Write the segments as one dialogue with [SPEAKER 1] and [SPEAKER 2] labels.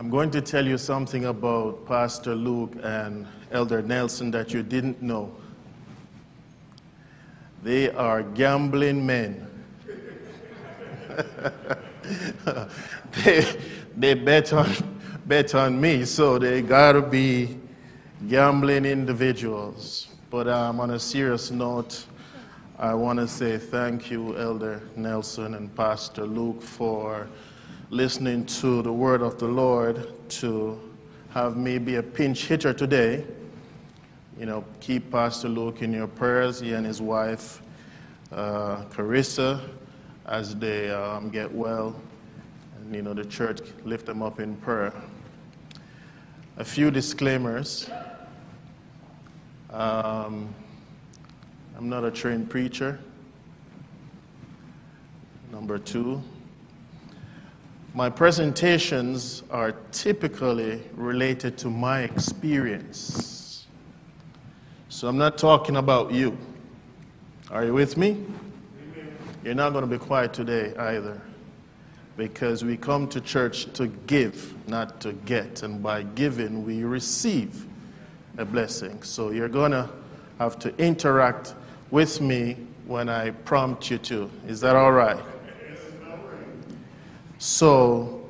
[SPEAKER 1] I'm going to tell you something about Pastor Luke and Elder Nelson that you didn't know. They are gambling men. they, they bet on, bet on me, so they got to be gambling individuals. But um, on a serious note, I want to say thank you, Elder Nelson and Pastor Luke, for listening to the word of the Lord to have me be a pinch hitter today. You know, keep Pastor Luke in your prayers, he and his wife, uh, Carissa, as they um, get well. And, you know, the church lift them up in prayer. A few disclaimers. Um, I'm not a trained preacher. Number two, my presentations are typically related to my experience. So I'm not talking about you. Are you with me? You're not going to be quiet today either. Because we come to church to give, not to get. And by giving, we receive a blessing. So you're going to have to interact with me when I prompt you to. Is that all right? So,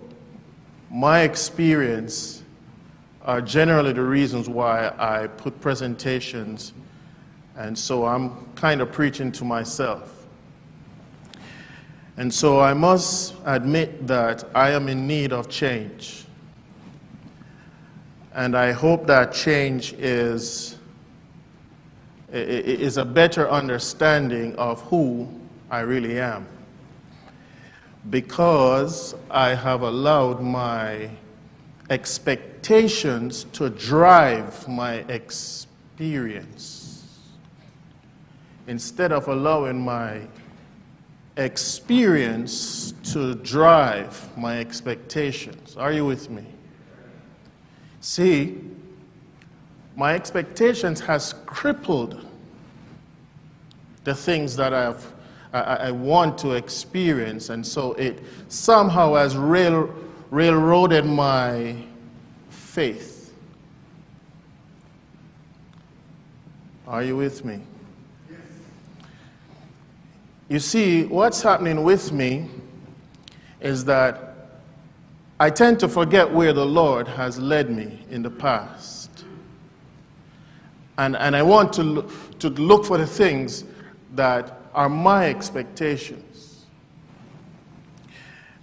[SPEAKER 1] my experience are generally the reasons why I put presentations, and so I'm kind of preaching to myself. And so I must admit that I am in need of change. And I hope that change is is a better understanding of who I really am. Because I have allowed my expectations to drive my experience instead of allowing my experience to drive my expectations. Are you with me? See, my expectations has crippled the things that I've, I, I want to experience. And so it somehow has rail, railroaded my faith. Are you with me? Yes. You see, what's happening with me is that I tend to forget where the Lord has led me in the past. And, and I want to, look, to look for the things that are my expectations.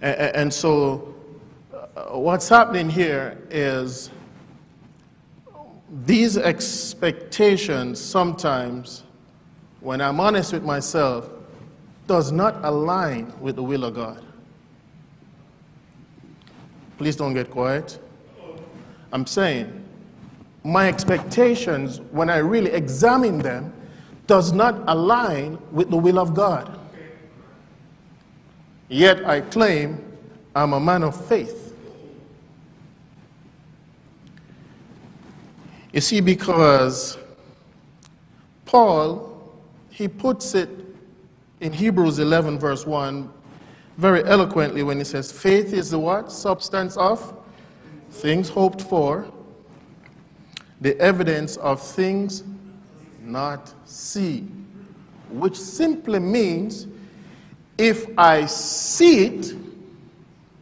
[SPEAKER 1] And, so, uh, what's happening here is these expectations sometimes, when I'm honest with myself, does not align with the will of God. Please don't get quiet. I'm saying my expectations, when I really examine them, does not align with the will of God. Yet I claim I'm a man of faith. You see, because Paul, he puts it in Hebrews 11, verse 1, very eloquently when he says, Faith is the what? Substance of things hoped for, the evidence of things not see, which simply means if I see it,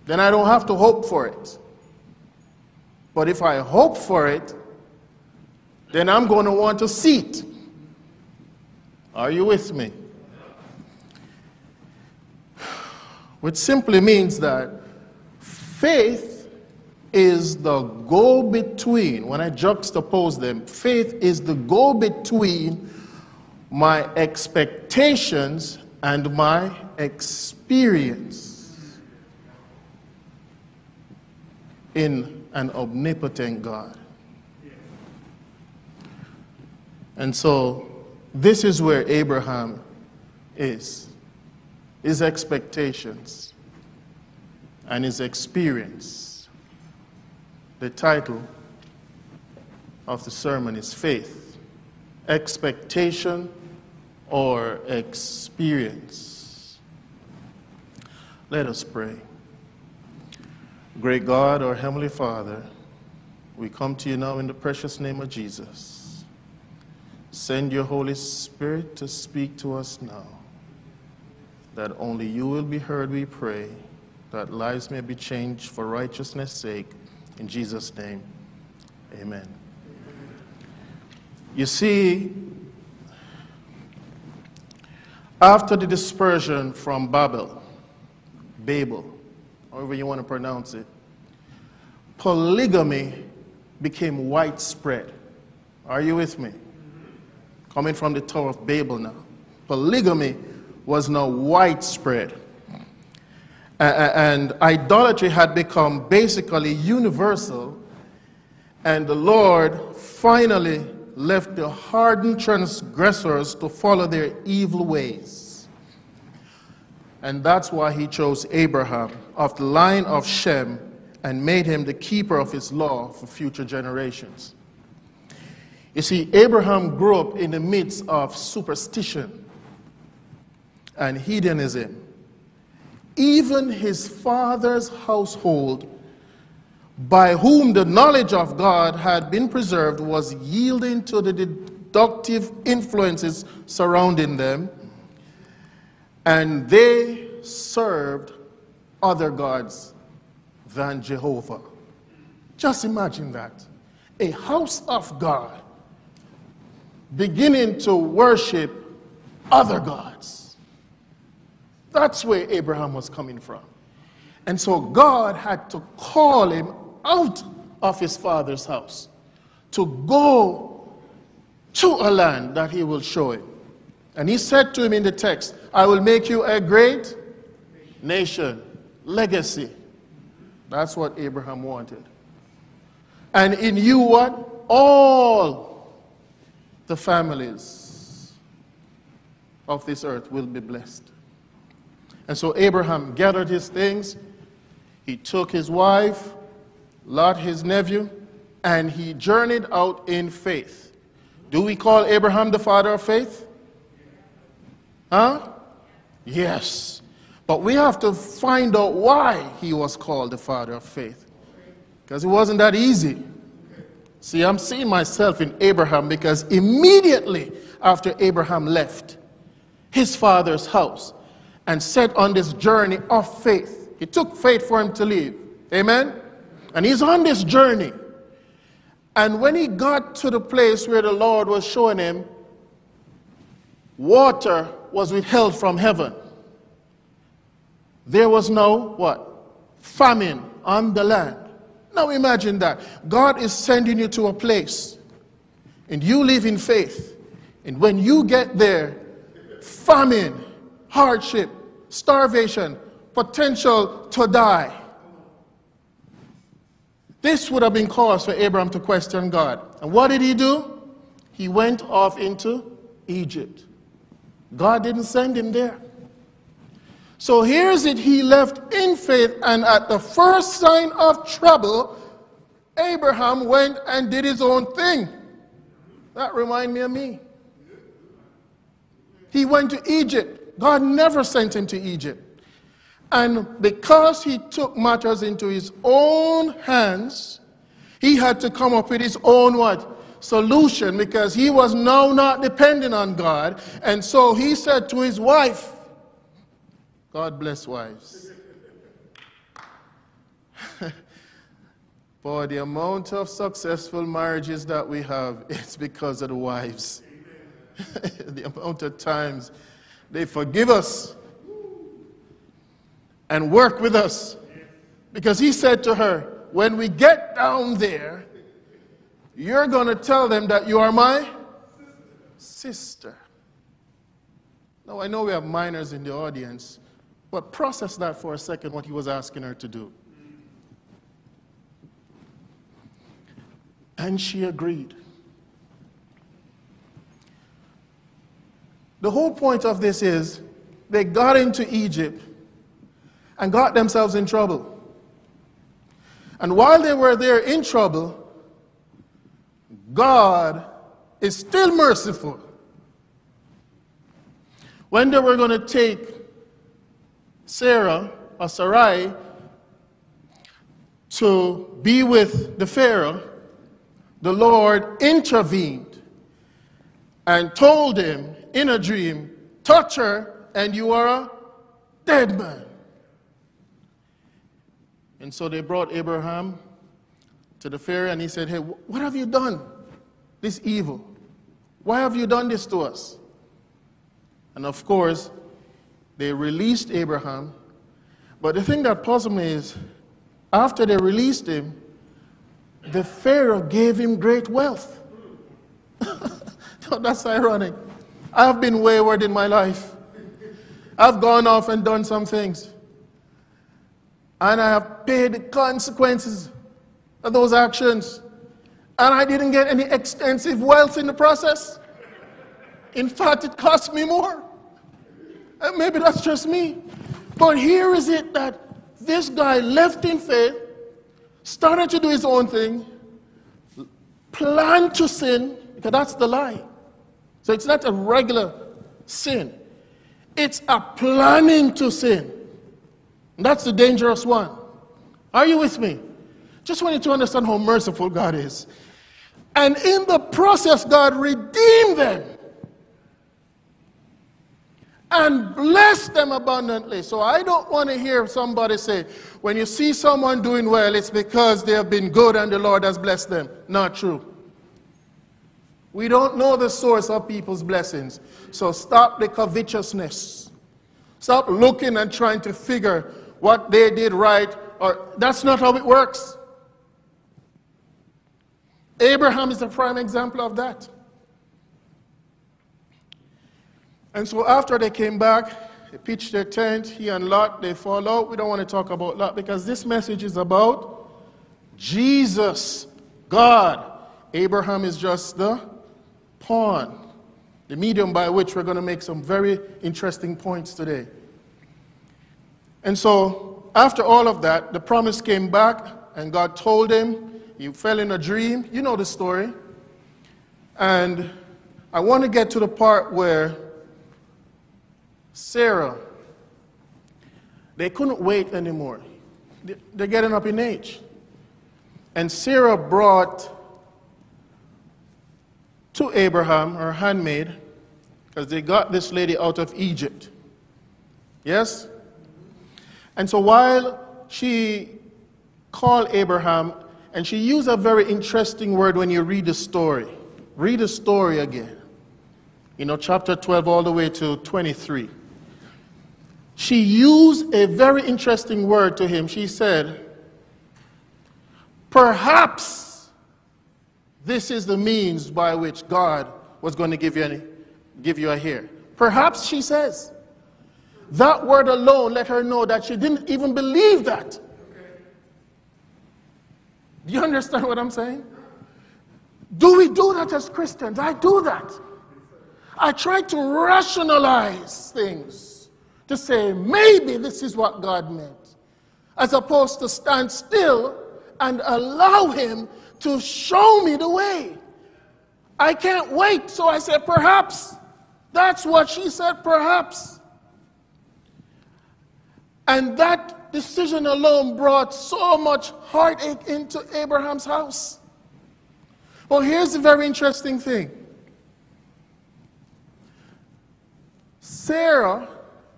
[SPEAKER 1] then I don't have to hope for it. But if I hope for it, then I'm going to want to see it. Are you with me? Which simply means that faith is the go between, when I juxtapose them, faith is the go between my expectations and my experience in an omnipotent God. And so, this is where Abraham is his expectations and his experience. The title of the sermon is Faith, Expectation, or Experience. Let us pray. Great God, our Heavenly Father, we come to you now in the precious name of Jesus. Send your Holy Spirit to speak to us now, that only you will be heard, we pray, that lives may be changed for righteousness' sake. In Jesus' name, amen. You see, after the dispersion from Babel, Babel, however you want to pronounce it, polygamy became widespread. Are you with me? Coming from the Tower of Babel now. Polygamy was now widespread. And idolatry had become basically universal. And the Lord finally left the hardened transgressors to follow their evil ways. And that's why he chose Abraham of the line of Shem and made him the keeper of his law for future generations. You see, Abraham grew up in the midst of superstition and hedonism. Even his father's household, by whom the knowledge of God had been preserved, was yielding to the deductive influences surrounding them, and they served other gods than Jehovah. Just imagine that. A house of God beginning to worship other gods. That's where Abraham was coming from. And so God had to call him out of his father's house to go to a land that he will show him. And he said to him in the text, I will make you a great nation, legacy. That's what Abraham wanted. And in you, what? All the families of this earth will be blessed. And so Abraham gathered his things, he took his wife, Lot, his nephew, and he journeyed out in faith. Do we call Abraham the father of faith? Huh? Yes. But we have to find out why he was called the father of faith. Because it wasn't that easy. See, I'm seeing myself in Abraham because immediately after Abraham left his father's house and set on this journey of faith, it took faith for him to leave. Amen? And he's on this journey. And when he got to the place where the Lord was showing him, water was withheld from heaven there was no what? Famine on the land. Now imagine that. God is sending you to a place and you live in faith. And when you get there, famine, hardship, starvation, potential to die. This would have been cause for Abraham to question God. And what did he do? He went off into Egypt. God didn't send him there. So here's it he left in faith, and at the first sign of trouble, Abraham went and did his own thing. That remind me of me. He went to Egypt. God never sent him to Egypt. And because he took matters into his own hands, he had to come up with his own what? Solution because he was now not depending on God. And so he said to his wife, God bless wives. For the amount of successful marriages that we have, it's because of the wives. the amount of times they forgive us and work with us. Because he said to her, When we get down there, you're going to tell them that you are my sister. Now, I know we have minors in the audience. But process that for a second, what he was asking her to do. And she agreed. The whole point of this is they got into Egypt and got themselves in trouble. And while they were there in trouble, God is still merciful. When they were going to take Sarah or Sarai to be with the Pharaoh, the Lord intervened and told him in a dream, Touch her, and you are a dead man. And so they brought Abraham to the Pharaoh, and he said, Hey, what have you done? This evil. Why have you done this to us? And of course, they released Abraham. But the thing that puzzled me is, after they released him, the Pharaoh gave him great wealth. That's ironic. I've been wayward in my life. I've gone off and done some things. And I have paid the consequences of those actions. And I didn't get any extensive wealth in the process. In fact, it cost me more. And maybe that's just me. But here is it that this guy left in faith, started to do his own thing, planned to sin, because that's the lie. So it's not a regular sin, it's a planning to sin. That's the dangerous one. Are you with me? Just want you to understand how merciful God is. And in the process, God redeemed them and blessed them abundantly. So I don't want to hear somebody say, when you see someone doing well, it's because they have been good and the Lord has blessed them. Not true. We don't know the source of people's blessings. So stop the covetousness. Stop looking and trying to figure what they did right or that's not how it works. Abraham is a prime example of that. And so after they came back, they pitched their tent, he and Lot, they fall out. We don't want to talk about Lot because this message is about Jesus, God. Abraham is just the pawn, the medium by which we're going to make some very interesting points today. And so, after all of that, the promise came back, and God told him, he fell in a dream. You know the story. And I want to get to the part where Sarah, they couldn't wait anymore. They're getting up in age. And Sarah brought to Abraham, her handmaid, because they got this lady out of Egypt. Yes? And so while she called Abraham, and she used a very interesting word when you read the story. Read the story again. You know, chapter 12 all the way to 23. She used a very interesting word to him. She said, Perhaps this is the means by which God was going to give you, any, give you a heir. Perhaps she says. That word alone let her know that she didn't even believe that. Do you understand what I'm saying? Do we do that as Christians? I do that. I try to rationalize things to say, maybe this is what God meant, as opposed to stand still and allow Him to show me the way. I can't wait. So I said, perhaps. That's what she said, perhaps. And that decision alone brought so much heartache into Abraham's house. Well, here's the very interesting thing Sarah,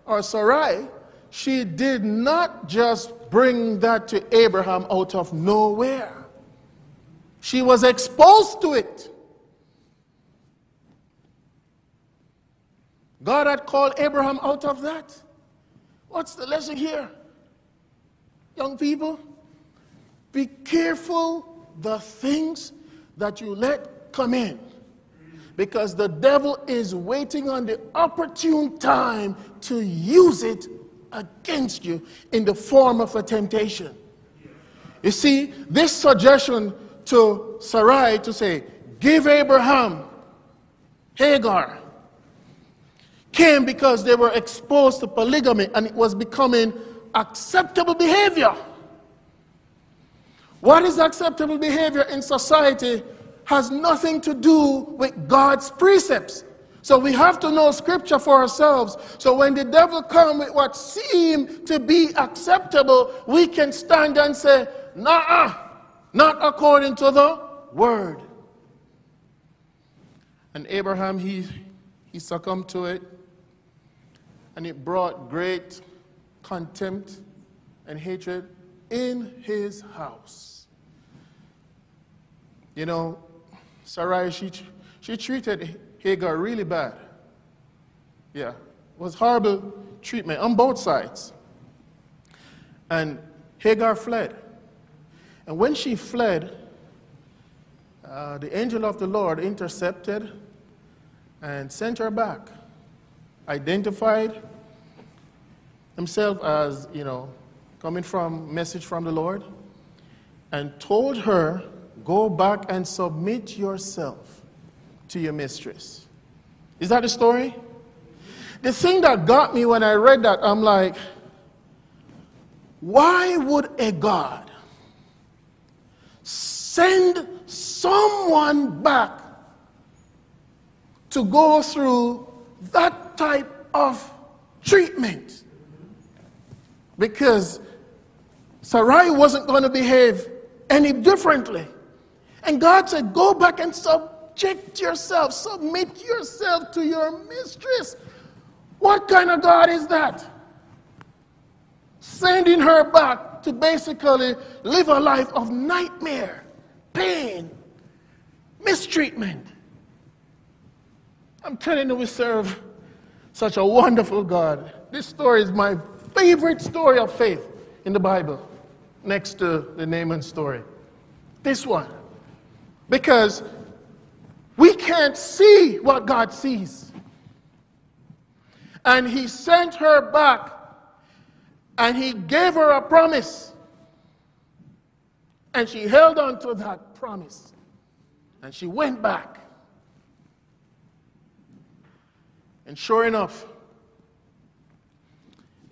[SPEAKER 1] or Sarai, she did not just bring that to Abraham out of nowhere. She was exposed to it. God had called Abraham out of that. What's the lesson here? Young people, be careful the things that you let come in. Because the devil is waiting on the opportune time to use it against you in the form of a temptation. You see, this suggestion to Sarai to say, Give Abraham Hagar, came because they were exposed to polygamy and it was becoming acceptable behavior. What is acceptable behavior in society has nothing to do with God's precepts. So we have to know scripture for ourselves. So when the devil comes with what seems to be acceptable, we can stand and say, Nah, not according to the word. And Abraham, he, he succumbed to it. And it brought great contempt and hatred in his house. You know, Sarai, she, she treated Hagar really bad. Yeah, it was horrible treatment on both sides. And Hagar fled. And when she fled, uh, the angel of the Lord intercepted and sent her back, identified himself as, you know, coming from message from the Lord, and told her, go back and submit yourself to your mistress. Is that the story? The thing that got me when I read that, I'm like, why would a God send someone back to go through that type of treatment? Because Sarai wasn't going to behave any differently. And God said, Go back and subject yourself, submit yourself to your mistress. What kind of God is that? Sending her back to basically live a life of nightmare, pain, mistreatment. I'm telling you, we serve such a wonderful God. This story is my favorite story of faith in the Bible, next to the Naaman story. This one. Because we can't see what God sees. And he sent her back and he gave her a promise. And she held on to that promise. And she went back. And sure enough,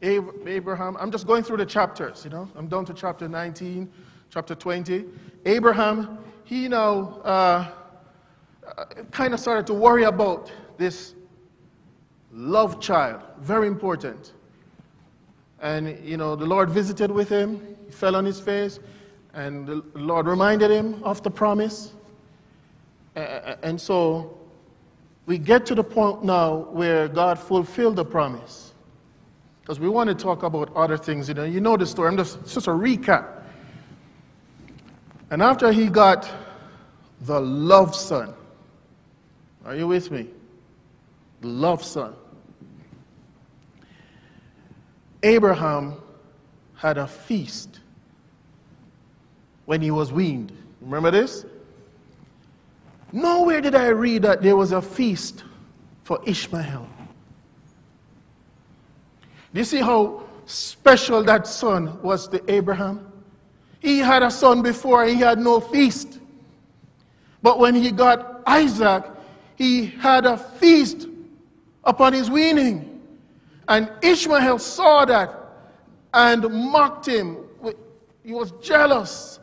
[SPEAKER 1] Abraham, I'm just going through the chapters, you know. I'm down to chapter 19, chapter 20. Abraham, he now uh, uh kind of started to worry about this love child, very important. And, you know, the Lord visited with him, he fell on his face, and the Lord reminded him of the promise. And so we get to the point now where God fulfilled the promise. Because we want to talk about other things. You know, you know the story. I'm just, just a recap. And after he got the love son, are you with me? The love son. Abraham had a feast when he was weaned. Remember this? Nowhere did I read that there was a feast for Ishmael. Do you see how special that son was to Abraham? He had a son before, he had no feast. But when he got Isaac, he had a feast upon his weaning. And Ishmael saw that and mocked him. He was jealous.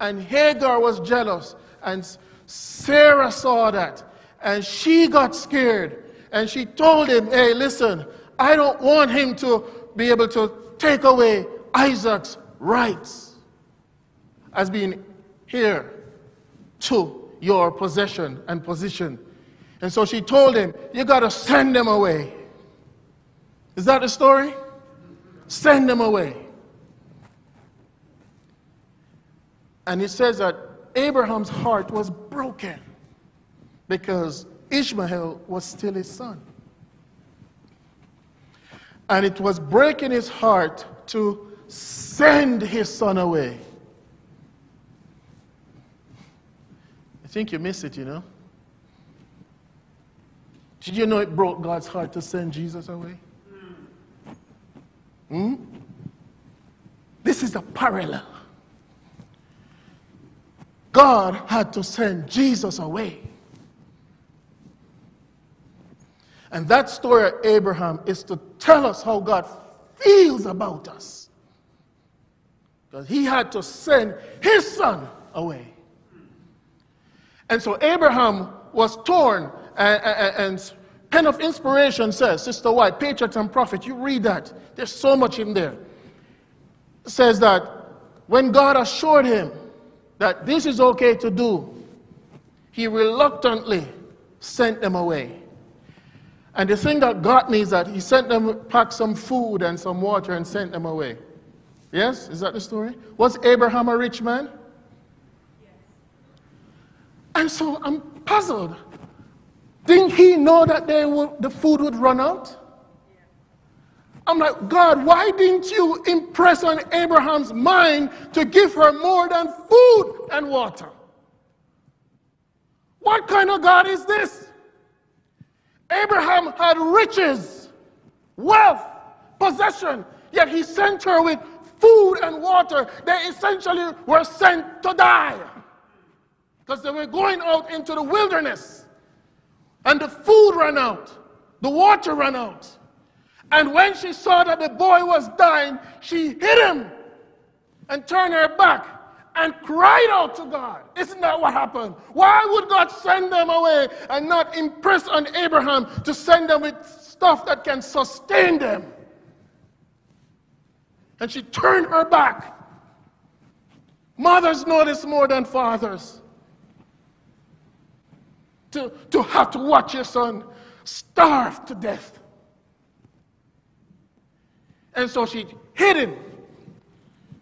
[SPEAKER 1] And Hagar was jealous. And Sarah saw that. And she got scared. And she told him, hey, listen, I don't want him to be able to take away Isaac's rights as being here to your possession and position. And so she told him, You got to send them away. Is that the story? Send them away. And it says that Abraham's heart was broken because Ishmael was still his son. And it was breaking his heart to send his son away. I think you miss it, you know. Did you know it broke God's heart to send Jesus away? Hmm? This is a parallel. God had to send Jesus away. And that story of Abraham is to tell us how God feels about us. Because he had to send his son away. And so Abraham was torn, and, and, and Pen of Inspiration says, Sister White, Patriarchs and Prophets, you read that. There's so much in there. It says that when God assured him that this is okay to do, he reluctantly sent them away. And the thing that got me is that he sent them, packed some food and some water and sent them away. Yes? Is that the story? Was Abraham a rich man? Yes. And so I'm puzzled. Didn't he know that would, the food would run out? I'm like, God, why didn't you impress on Abraham's mind to give her more than food and water? What kind of God is this? Abraham had riches, wealth, possession, yet he sent her with food and water. They essentially were sent to die because they were going out into the wilderness and the food ran out, the water ran out. And when she saw that the boy was dying, she hit him and turned her back and cried out to God. Isn't that what happened? Why would God send them away and not impress on Abraham to send them with stuff that can sustain them? And she turned her back. Mothers know this more than fathers. To, to have to watch your son starve to death. And so she hid him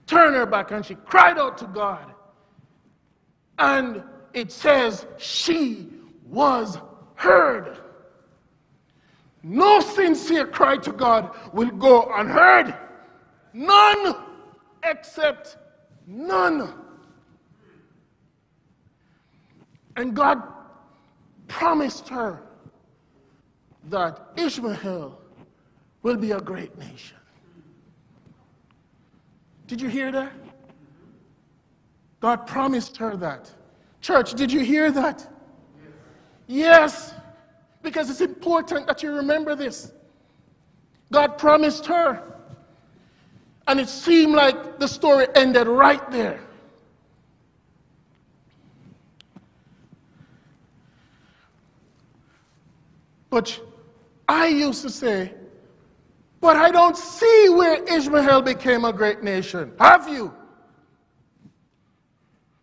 [SPEAKER 1] turned her back and she cried out to God. And it says she was heard. No sincere cry to God will go unheard. None except none. And God promised her that Ishmael will be a great nation. Did you hear that? God promised her that. Church, did you hear that? Yes, because it's important that you remember this. God promised her. And it seemed like the story ended right there. But I used to say, but I don't see where Ishmael became a great nation. Have you?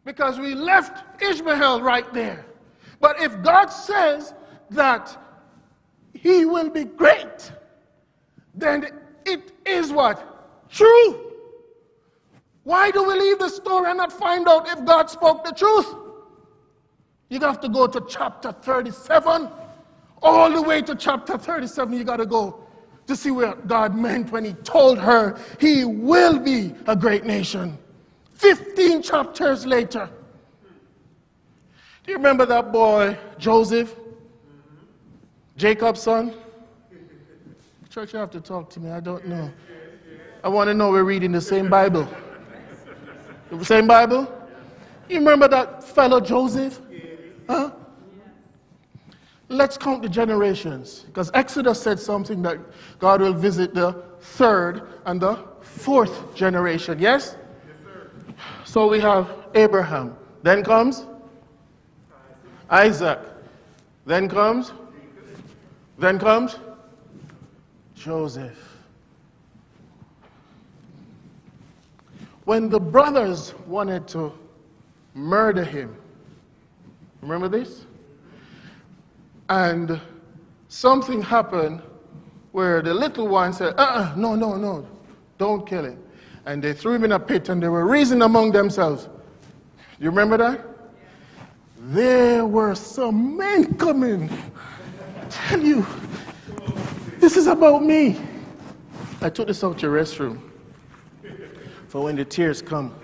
[SPEAKER 1] Because we left Ishmael right there. But if God says that he will be great, then it is what? True. Why do we leave the story and not find out if God spoke the truth? You have to go to chapter 37. All the way to chapter 37, you got to go to see what God meant when He told her He will be a great nation. 15 chapters later. Do you remember that boy, Joseph? Jacob's son? Church, you have to talk to me. I don't know. I want to know we're reading the same Bible. The same Bible? You remember that fellow Joseph? Huh? Let's count the generations. Because Exodus said something that God will visit the third and the fourth generation. Yes? yes so we have Abraham. Then comes Isaac. Then comes then comes Joseph. When the brothers wanted to murder him, remember this? And something happened where the little one said, uh uh no, no, no, don't kill him. And they threw him in a pit and they were reasoning among themselves. You remember that? There were some men coming. Tell you, this is about me. I took this out to your restroom for when the tears come.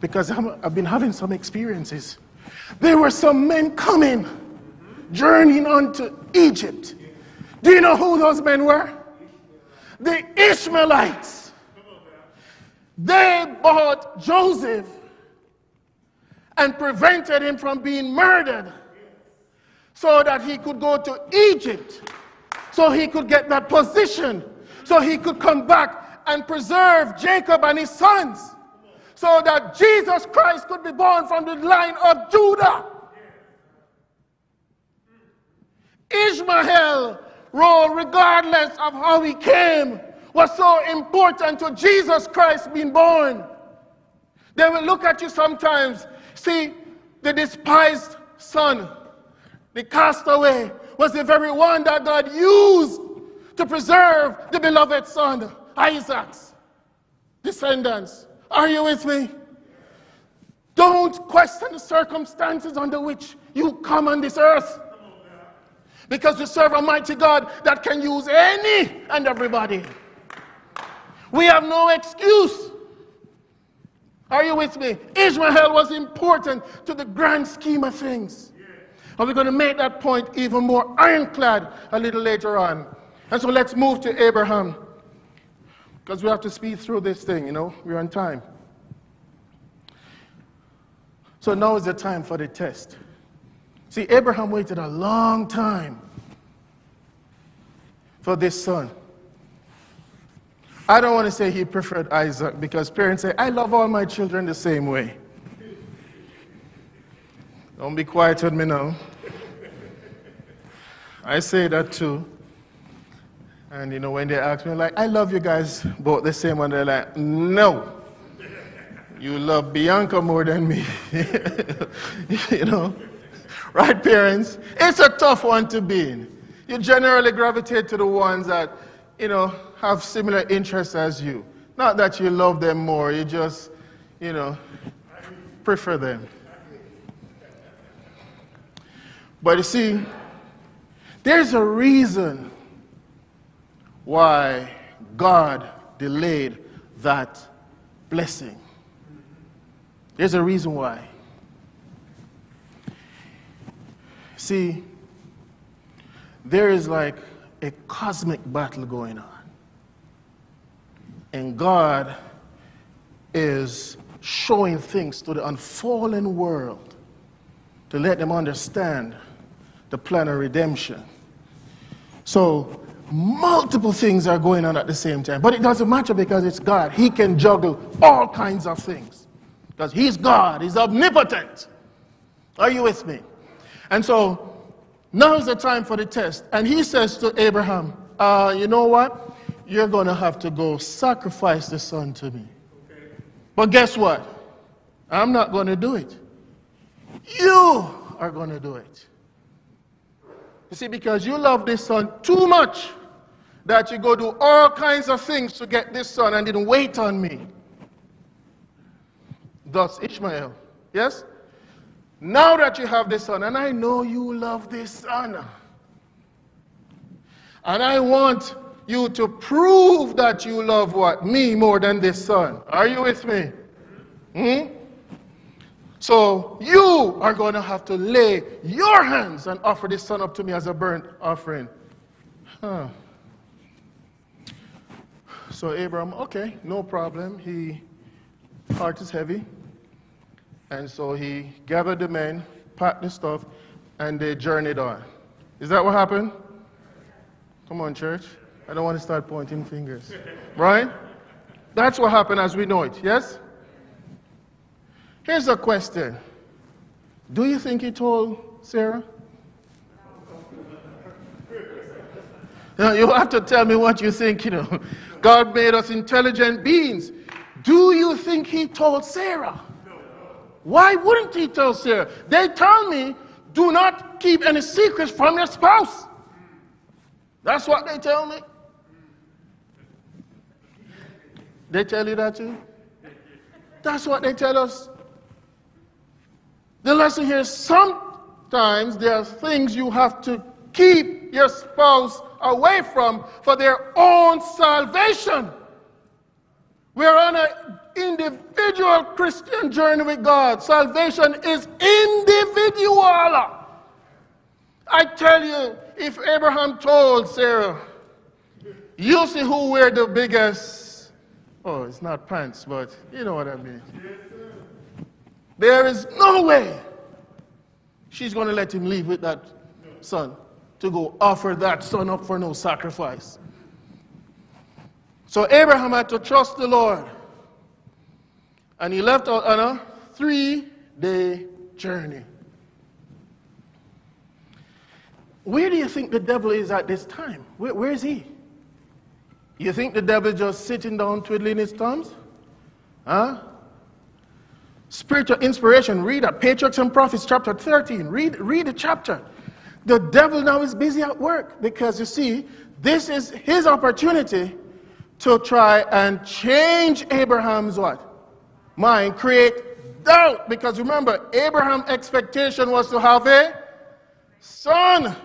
[SPEAKER 1] Because I've been having some experiences. There were some men coming journeying on to Egypt. Do you know who those men were? The Ishmaelites. They bought Joseph and prevented him from being murdered so that he could go to Egypt, so he could get that position, so he could come back and preserve Jacob and his sons, so that Jesus Christ could be born from the line of Judah. Ishmael role, regardless of how he came, was so important to Jesus Christ being born. They will look at you sometimes. See, the despised son, the castaway, was the very one that God used to preserve the beloved son, Isaac's descendants. Are you with me? Don't question the circumstances under which you come on this earth. Because we serve a mighty God that can use any and everybody. We have no excuse. Are you with me? Ishmael was important to the grand scheme of things. And we're going to make that point even more ironclad a little later on. And so let's move to Abraham. Because we have to speed through this thing, you know, we're on time. So now is the time for the test. See, Abraham waited a long time for this son. I don't want to say he preferred Isaac because parents say, I love all my children the same way. Don't be quiet with me now. I say that too. And you know, when they ask me, like, I love you guys both the same, and they're like, no. You love Bianca more than me. you know? Right, parents? It's a tough one to be in. You generally gravitate to the ones that, you know, have similar interests as you. Not that you love them more, you just, you know, prefer them. But you see, there's a reason why God delayed that blessing. There's a reason why. See, there is like a cosmic battle going on. And God is showing things to the unfallen world to let them understand the plan of redemption. So, multiple things are going on at the same time. But it doesn't matter because it's God. He can juggle all kinds of things because He's God, He's omnipotent. Are you with me? And so, now is the time for the test. And He says to Abraham, uh, You know what? You're going to have to go sacrifice the son to me. Okay. But guess what? I'm not going to do it. You are going to do it. You see, because you love this son too much that you go do all kinds of things to get this son and didn't wait on me. Thus, Ishmael. Yes? Now that you have this son, and I know you love this son, and I want you to prove that you love what? Me more than this son. Are you with me? Hmm? So you are going to have to lay your hands and offer this son up to me as a burnt offering. Huh. So Abraham, okay, no problem. He heart is heavy. And so he gathered the men, packed the stuff, and they journeyed on. Is that what happened? Come on, church. I don't want to start pointing fingers. Right? That's what happened as we know it, yes? Here's a question Do you think he told Sarah? Now, you have to tell me what you think, you know. God made us intelligent beings. Do you think he told Sarah? Why wouldn't he tell Sarah? They tell me, do not keep any secrets from your spouse. That's what they tell me. They tell you that too? That's what they tell us. The lesson here is sometimes there are things you have to keep your spouse away from for their own salvation. We're on an individual Christian journey with God. Salvation is individual. I tell you, if Abraham told Sarah, you see who wear the biggest, oh, it's not pants, but you know what I mean. There is no way she's going to let him leave with that son to go offer that son up for no sacrifice. So Abraham had to trust the Lord. And he left on a three day journey. Where do you think the devil is at this time? where, where is he? You think the devil is just sitting down twiddling his thumbs? Huh? spiritual inspiration. Read that. Patriarchs and Prophets, chapter 13. Read, read the chapter. The devil now is busy at work because you see, this is his opportunity to try and change Abraham's what? Mind, create doubt. Because remember, Abraham's expectation was to have a son.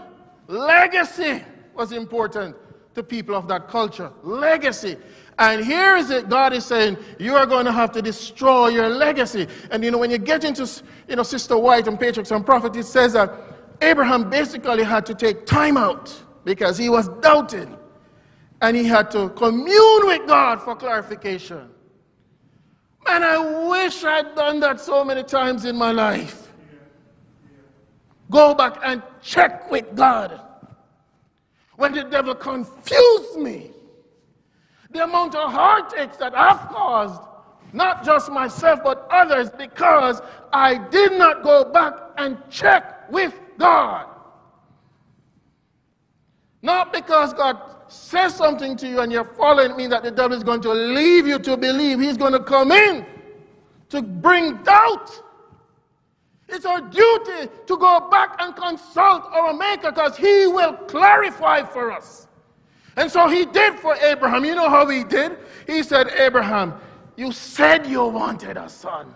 [SPEAKER 1] Legacy was important to people of that culture. Legacy. And here is it, God is saying, you are going to have to destroy your legacy. And you know, when you get into, you know, Sister White and Patriarchs and Prophets, it says that Abraham basically had to take time out because he was doubting. And he had to commune with God for clarification. Man, I wish I'd done that so many times in my life. Go back and check with God. When the devil confused me, the amount of heartaches that I've caused, not just myself, but others, because I did not go back and check with God. Not because God says something to you and you're following me that the devil is going to leave you to believe. He's going to come in to bring doubt. It's our duty to go back and consult our Maker because He will clarify for us. And so He did for Abraham. You know how He did? He said, Abraham, you said you wanted a son.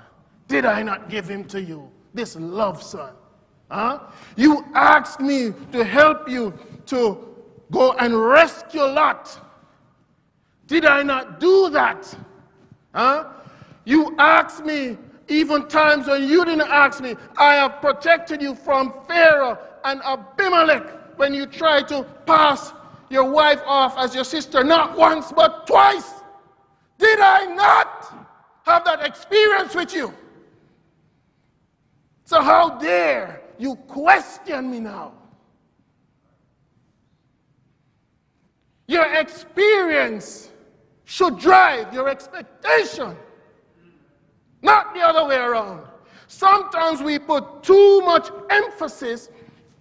[SPEAKER 1] Did I not give him to you? This love son. Huh? You asked me to help you to go and rescue Lot. Did I not do that? Huh? You asked me even times when you didn't ask me. I have protected you from Pharaoh and Abimelech when you tried to pass your wife off as your sister, not once but twice. Did I not have that experience with you? So, how dare you question me now? Your experience should drive your expectation, not the other way around. Sometimes we put too much emphasis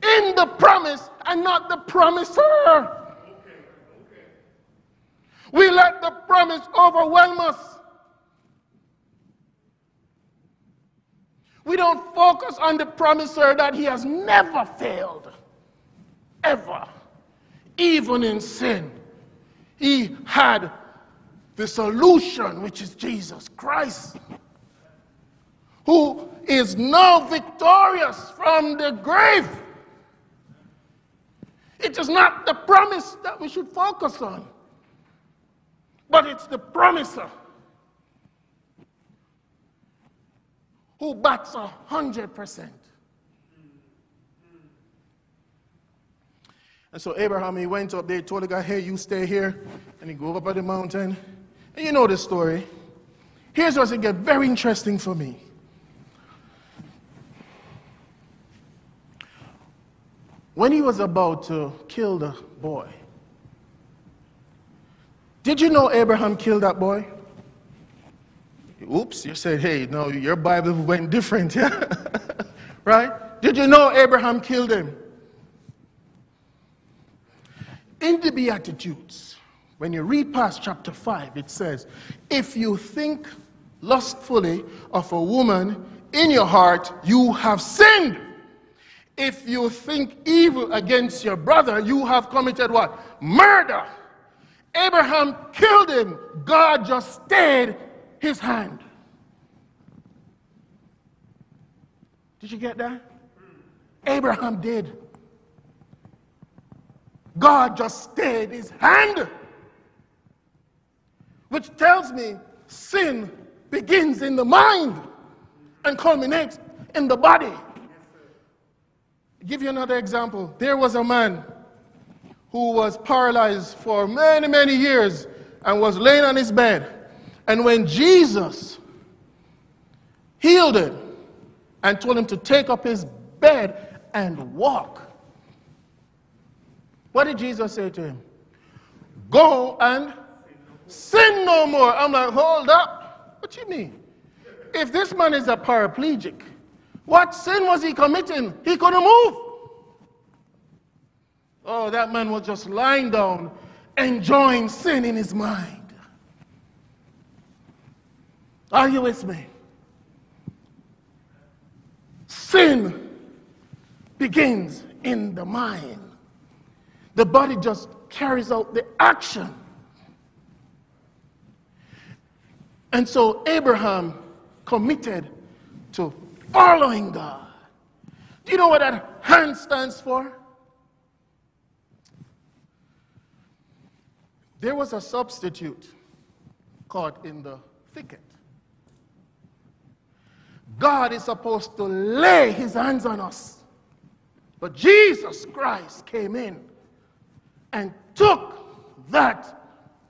[SPEAKER 1] in the promise and not the promiser. We let the promise overwhelm us. We don't focus on the promiser that he has never failed, ever even in sin, he had the solution, which is Jesus Christ, who is now victorious from the grave. It is not the promise that we should focus on, but it's the promiser who backs a hundred percent. And so Abraham, he went up there, told the guy, hey, you stay here. And he go up at the mountain. And you know the story. Here's where it get very interesting for me. When he was about to kill the boy, did you know Abraham killed that boy? Oops, you said, hey, no, your Bible went different, yeah? right? Did you know Abraham killed him? In the Beatitudes, when you read past chapter 5, it says, If you think lustfully of a woman in your heart, you have sinned. If you think evil against your brother, you have committed what? Murder. Abraham killed him. God just stayed his hand. Did you get that? Abraham did. God just stayed his hand. Which tells me sin begins in the mind and culminates in the body. I'll give you another example. There was a man who was paralyzed for many, many years and was laying on his bed. And when Jesus healed him and told him to take up his bed and walk, what did Jesus say to him? Go and sin no more. I'm like, hold up. What you mean? If this man is a paraplegic, what sin was he committing? He couldn't move. Oh, that man was just lying down, enjoying sin in his mind. Are you with me? sin begins in the mind. The body just carries out the action. And so Abraham committed to following God. Do you know what that hand stands for? There was a substitute caught in the thicket. God is supposed to lay his hands on us. But Jesus Christ came in and took that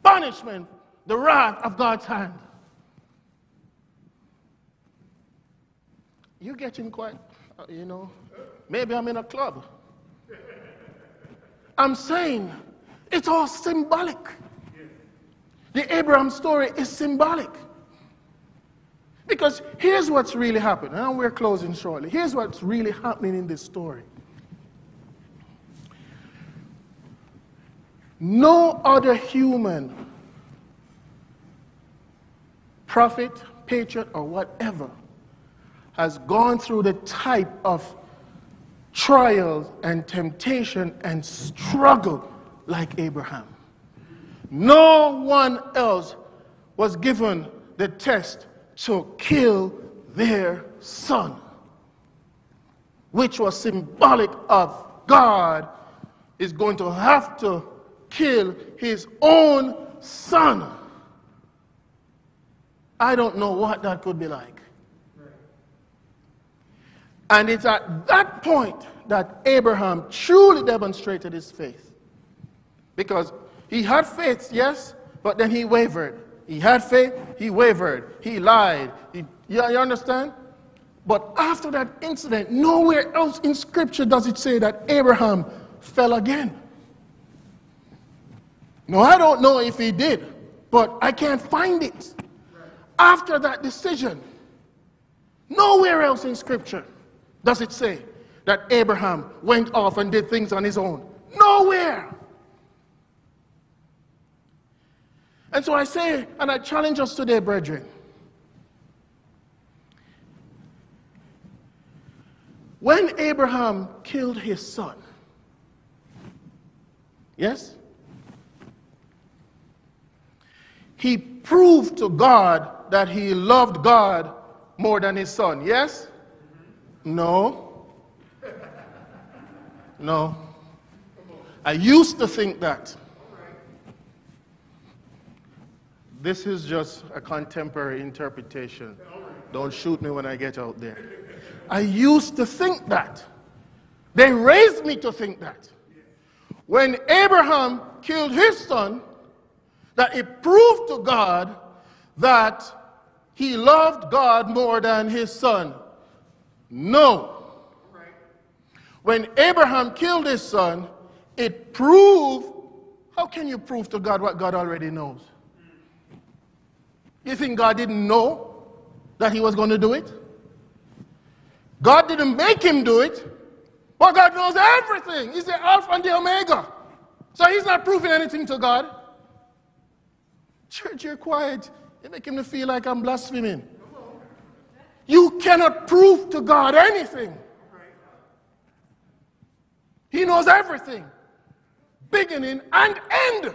[SPEAKER 1] punishment, the wrath of God's hand. You're getting quite, uh, you know, maybe I'm in a club. I'm saying it's all symbolic. The Abraham story is symbolic. Because here's what's really happening, and we're closing shortly. Here's what's really happening in this story. No other human, prophet, patriot, or whatever, has gone through the type of trials and temptation and struggle like Abraham. No one else was given the test to kill their son, which was symbolic of God is going to have to kill his own son. I don't know what that could be like. And it's at that point that Abraham truly demonstrated his faith. Because he had faith, yes, but then he wavered. He had faith, he wavered, he lied. He, you, you understand? But after that incident, nowhere else in Scripture does it say that Abraham fell again. No, I don't know if he did, but I can't find it. After that decision, nowhere else in Scripture does it say that Abraham went off and did things on his own. Nowhere. And so I say, and I challenge us today, brethren. When Abraham killed his son, yes? He proved to God that he loved God more than his son, yes? No. No. I used to think that. This is just a contemporary interpretation. Don't shoot me when I get out there. I used to think that. They raised me to think that. When Abraham killed his son, that it proved to God that he loved God more than his son. No. When Abraham killed his son, it proved how can you prove to God what God already knows? You think God didn't know that he was going to do it? God didn't make him do it, but God knows everything. He's the Alpha and the Omega. So he's not proving anything to God. Church, you're quiet. You make him feel like I'm blaspheming. You cannot prove to God anything. He knows everything, beginning and end.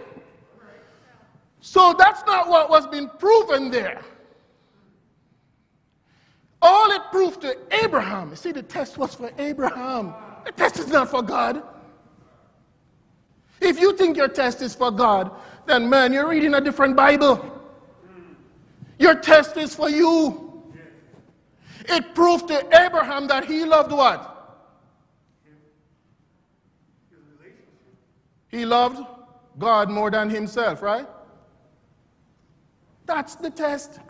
[SPEAKER 1] So that's not what was being proven there. All it proved to Abraham, you see, the test was for Abraham. The test is not for God. If you think your test is for God, then man, you're reading a different Bible. Your test is for you. It proved to Abraham that he loved what? He loved God more than himself, right? That's the test.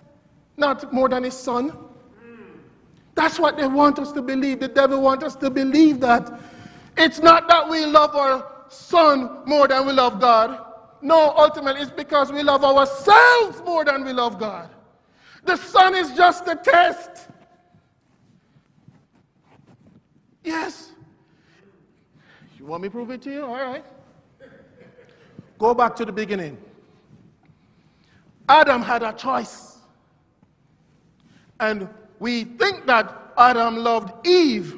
[SPEAKER 1] Not more than his son. That's what they want us to believe. The devil wants us to believe that. It's not that we love our son more than we love God. No, ultimately, it's because we love ourselves more than we love God. The son is just a test. Yes. You want me to prove it to you? All right. Go back to the beginning. Adam had a choice. And we think that Adam loved Eve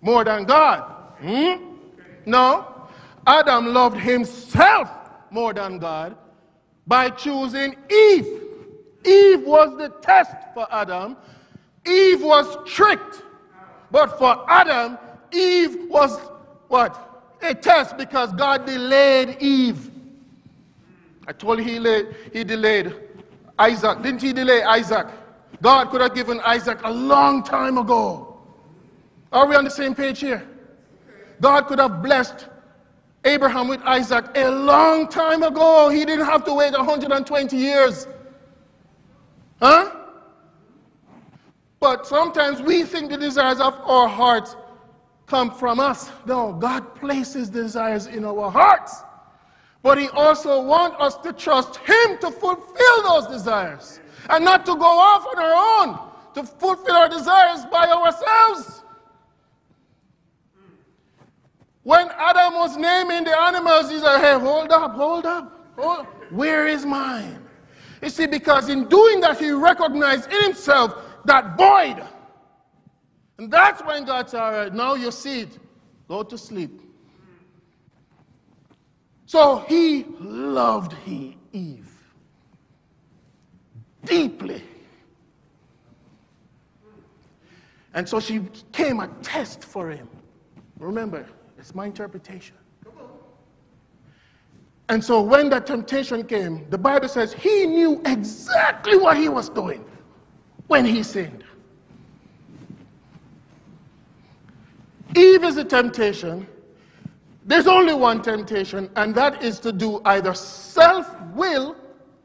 [SPEAKER 1] more than God. Hmm? No. Adam loved himself more than God by choosing Eve. Eve was the test for Adam. Eve was tricked. But for Adam, Eve was what? A test because God delayed Eve. I told you he, laid, he delayed Isaac. Didn't he delay Isaac? God could have given Isaac a long time ago. Are we on the same page here? God could have blessed Abraham with Isaac a long time ago. He didn't have to wait 120 years. Huh? But sometimes we think the desires of our hearts come from us. No, God places desires in our hearts. But He also wants us to trust Him to fulfill those desires and not to go off on our own to fulfill our desires by ourselves. When Adam was naming the animals, he said, Hey, hold up, hold up. Hold Where is mine? You see, because in doing that, he recognized in himself that void. And that's when God said, All right, now you see it. Go to sleep. So he loved he, Eve deeply. And so she became a test for him. Remember, it's my interpretation. And so when that temptation came, the Bible says he knew exactly what he was doing when he sinned. Eve is a temptation. There's only one temptation, and that is to do either self will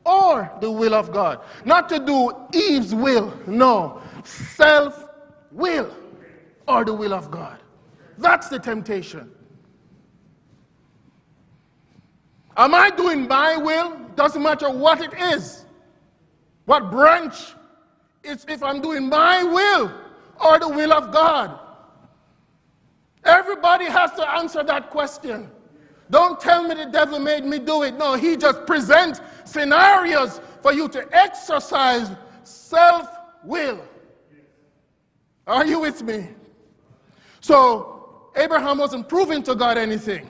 [SPEAKER 1] or the will of God. Not to do Eve's will, no. Self will or the will of God. That's the temptation. Am I doing my will? Doesn't matter what it is, what branch. It's if I'm doing my will or the will of God. Everybody has to answer that question. Don't tell me the devil made me do it. No, he just presents scenarios for you to exercise self will. Are you with me? So, Abraham wasn't proving to God anything.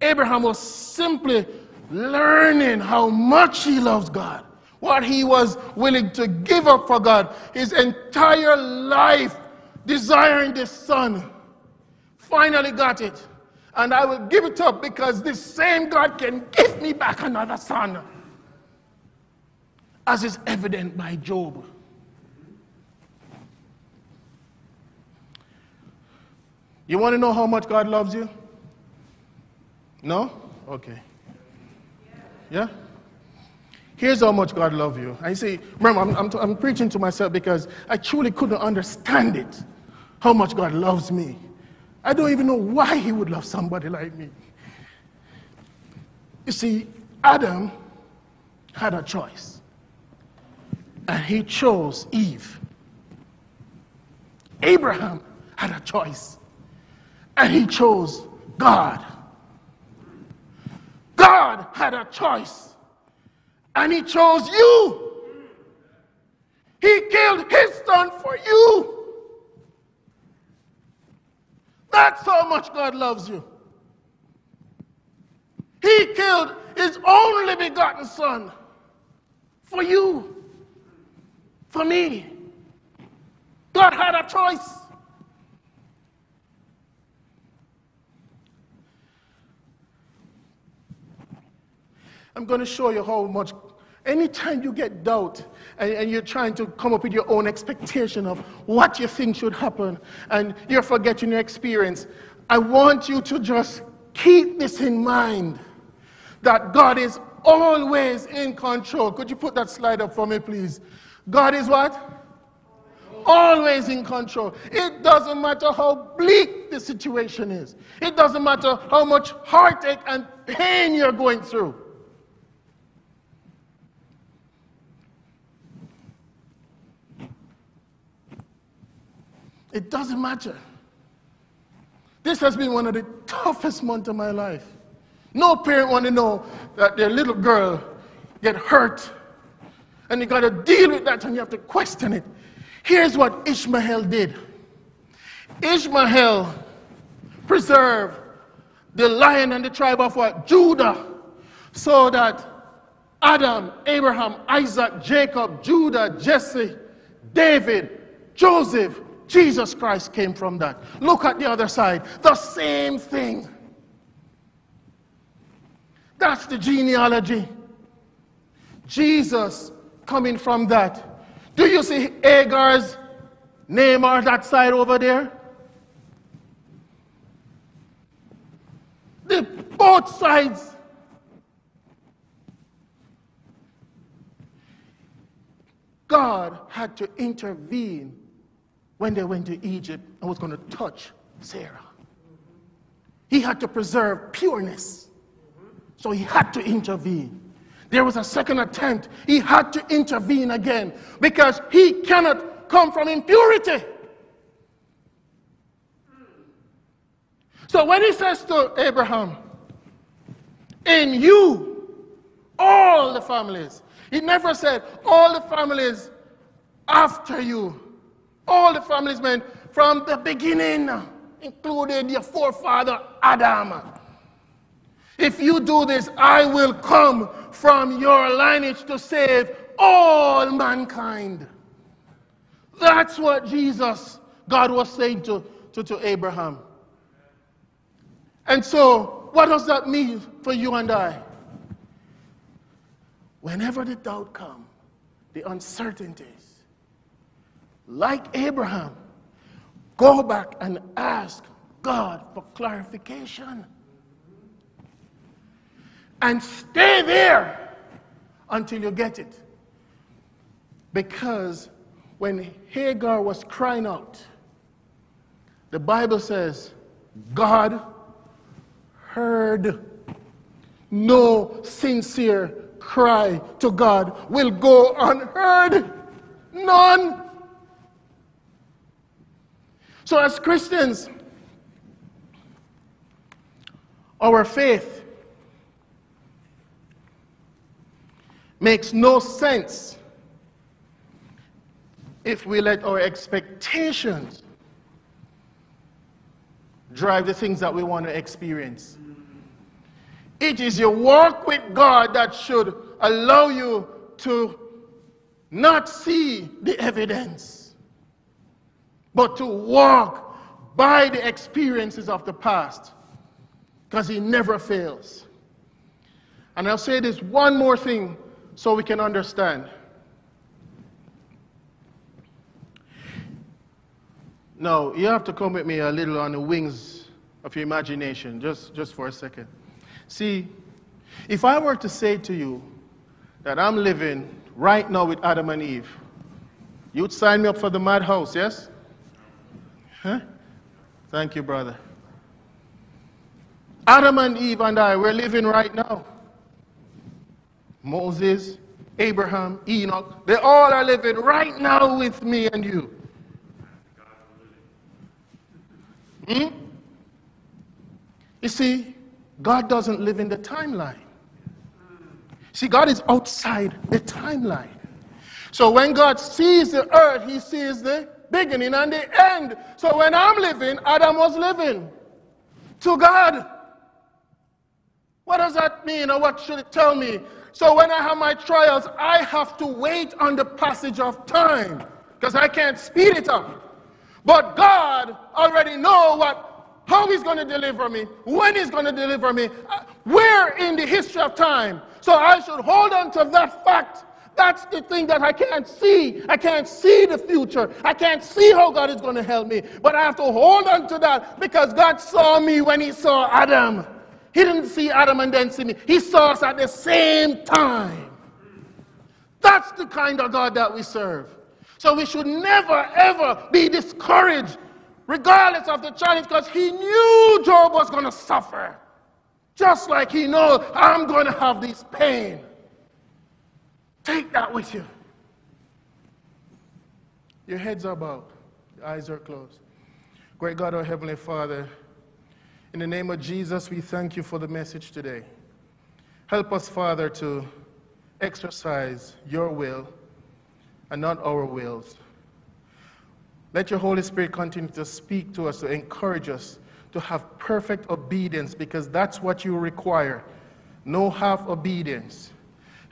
[SPEAKER 1] Abraham was simply learning how much he loves God, what he was willing to give up for God, his entire life desiring this son finally got it. And I will give it up because this same God can give me back another son, as is evident by Job. You want to know how much God loves you? No? Okay. Yeah? Here's how much God loves you. I say, remember, I'm, I'm, I'm preaching to myself because I truly couldn't understand it, how much God loves me. I don't even know why he would love somebody like me. You see, Adam had a choice, and he chose Eve. Abraham had a choice, and he chose God. God had a choice, and he chose you. He killed his son for you. That's how much God loves you. He killed his only begotten son for you, for me. God had a choice. I'm going to show you how much, anytime you get doubt, and, and, you're trying to come up with your own expectation of what you think should happen, and you're forgetting your experience, I want you to just keep this in mind that God is always in control. Could you put that slide up for me, please? God is what? Always in control. It doesn't matter how bleak the situation is, it doesn't matter how much heartache and pain you're going through. It doesn't matter. This has been one of the toughest months of my life. No parent want to know that their little girl get hurt. And you got to deal with that and you have to question it. Here's what Ishmael did Ishmael preserved the lion and the tribe of what? Judah, so that Adam, Abraham, Isaac, Jacob, Judah, Jesse, David, Joseph, Jesus Christ came from that. Look at the other side. The same thing. That's the genealogy. Jesus coming from that. Do you see Agar's name on that side over there? The both sides. God had to intervene when they went to Egypt and was going to touch Sarah. He had to preserve pureness. So he had to intervene. There was a second attempt. He had to intervene again because he cannot come from impurity. So when he says to Abraham, in you, all the families, he never said, all the families after you, all the families meant from the beginning, including your forefather Adam. If you do this, I will come from your lineage to save all mankind. That's what Jesus, God was saying to, to, to Abraham. And so, what does that mean for you and I? Whenever the doubt comes, the uncertainties, like Abraham, go back and ask God for clarification and stay there until you get it. Because when Hagar was crying out, the Bible says, God heard. No sincere cry to God will go unheard. None. So, as Christians, our faith makes no sense if we let our expectations drive the things that we want to experience. It is your walk with God that should allow you to not see the evidence, but to walk by the experiences of the past, because He never fails. And I'll say this one more thing so we can understand. Now, you have to come with me a little on the wings of your imagination, just, just for a second. See, if I were to say to you that I'm living right now with Adam and Eve, you'd sign me up for the madhouse, yes? Huh? Thank you, brother. Adam and Eve and I, we're living right now. Moses, Abraham, Enoch, they all are living right now with me and you. Hmm? You see, God doesn't live in the timeline. See, God is outside the timeline. So when God sees the earth, he sees the beginning and the end. So when I'm living, Adam was living to God. What does that mean, or what should it tell me? So when I have my trials, I have to wait on the passage of time because I can't speed it up. But God already know what how he's going to deliver me, when he's going to deliver me, uh, where in the history of time. So I should hold on to that fact. That's the thing that I can't see. I can't see the future. I can't see how God is going to help me. But I have to hold on to that because God saw me when he saw Adam. He didn't see Adam and then see me. He saw us at the same time. That's the kind of God that we serve. So we should never, ever be discouraged, regardless of the challenge, because he knew Job was going to suffer. Just like he knows I'm going to have this pain. Take that with you. Your heads are bowed, your eyes are closed. Great God, our Heavenly Father, in the name of Jesus, we thank you for the message today. Help us, Father, to exercise your will and not our wills. Let your Holy Spirit continue to speak to us, to encourage us, to have perfect obedience, because that's what you require. No half obedience.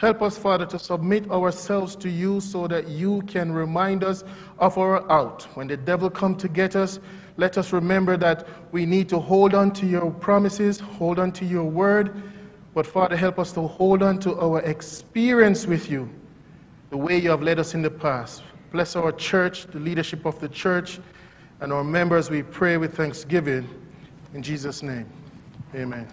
[SPEAKER 1] Help us, Father, to submit ourselves to you so that you can remind us of our out. When the devil come to get us, let us remember that we need to hold on to your promises, hold on to your word. But Father, help us to hold on to our experience with you, the way you have led us in the past. Bless our church, the leadership of the church, and our members. We pray with thanksgiving. In Jesus' name, amen.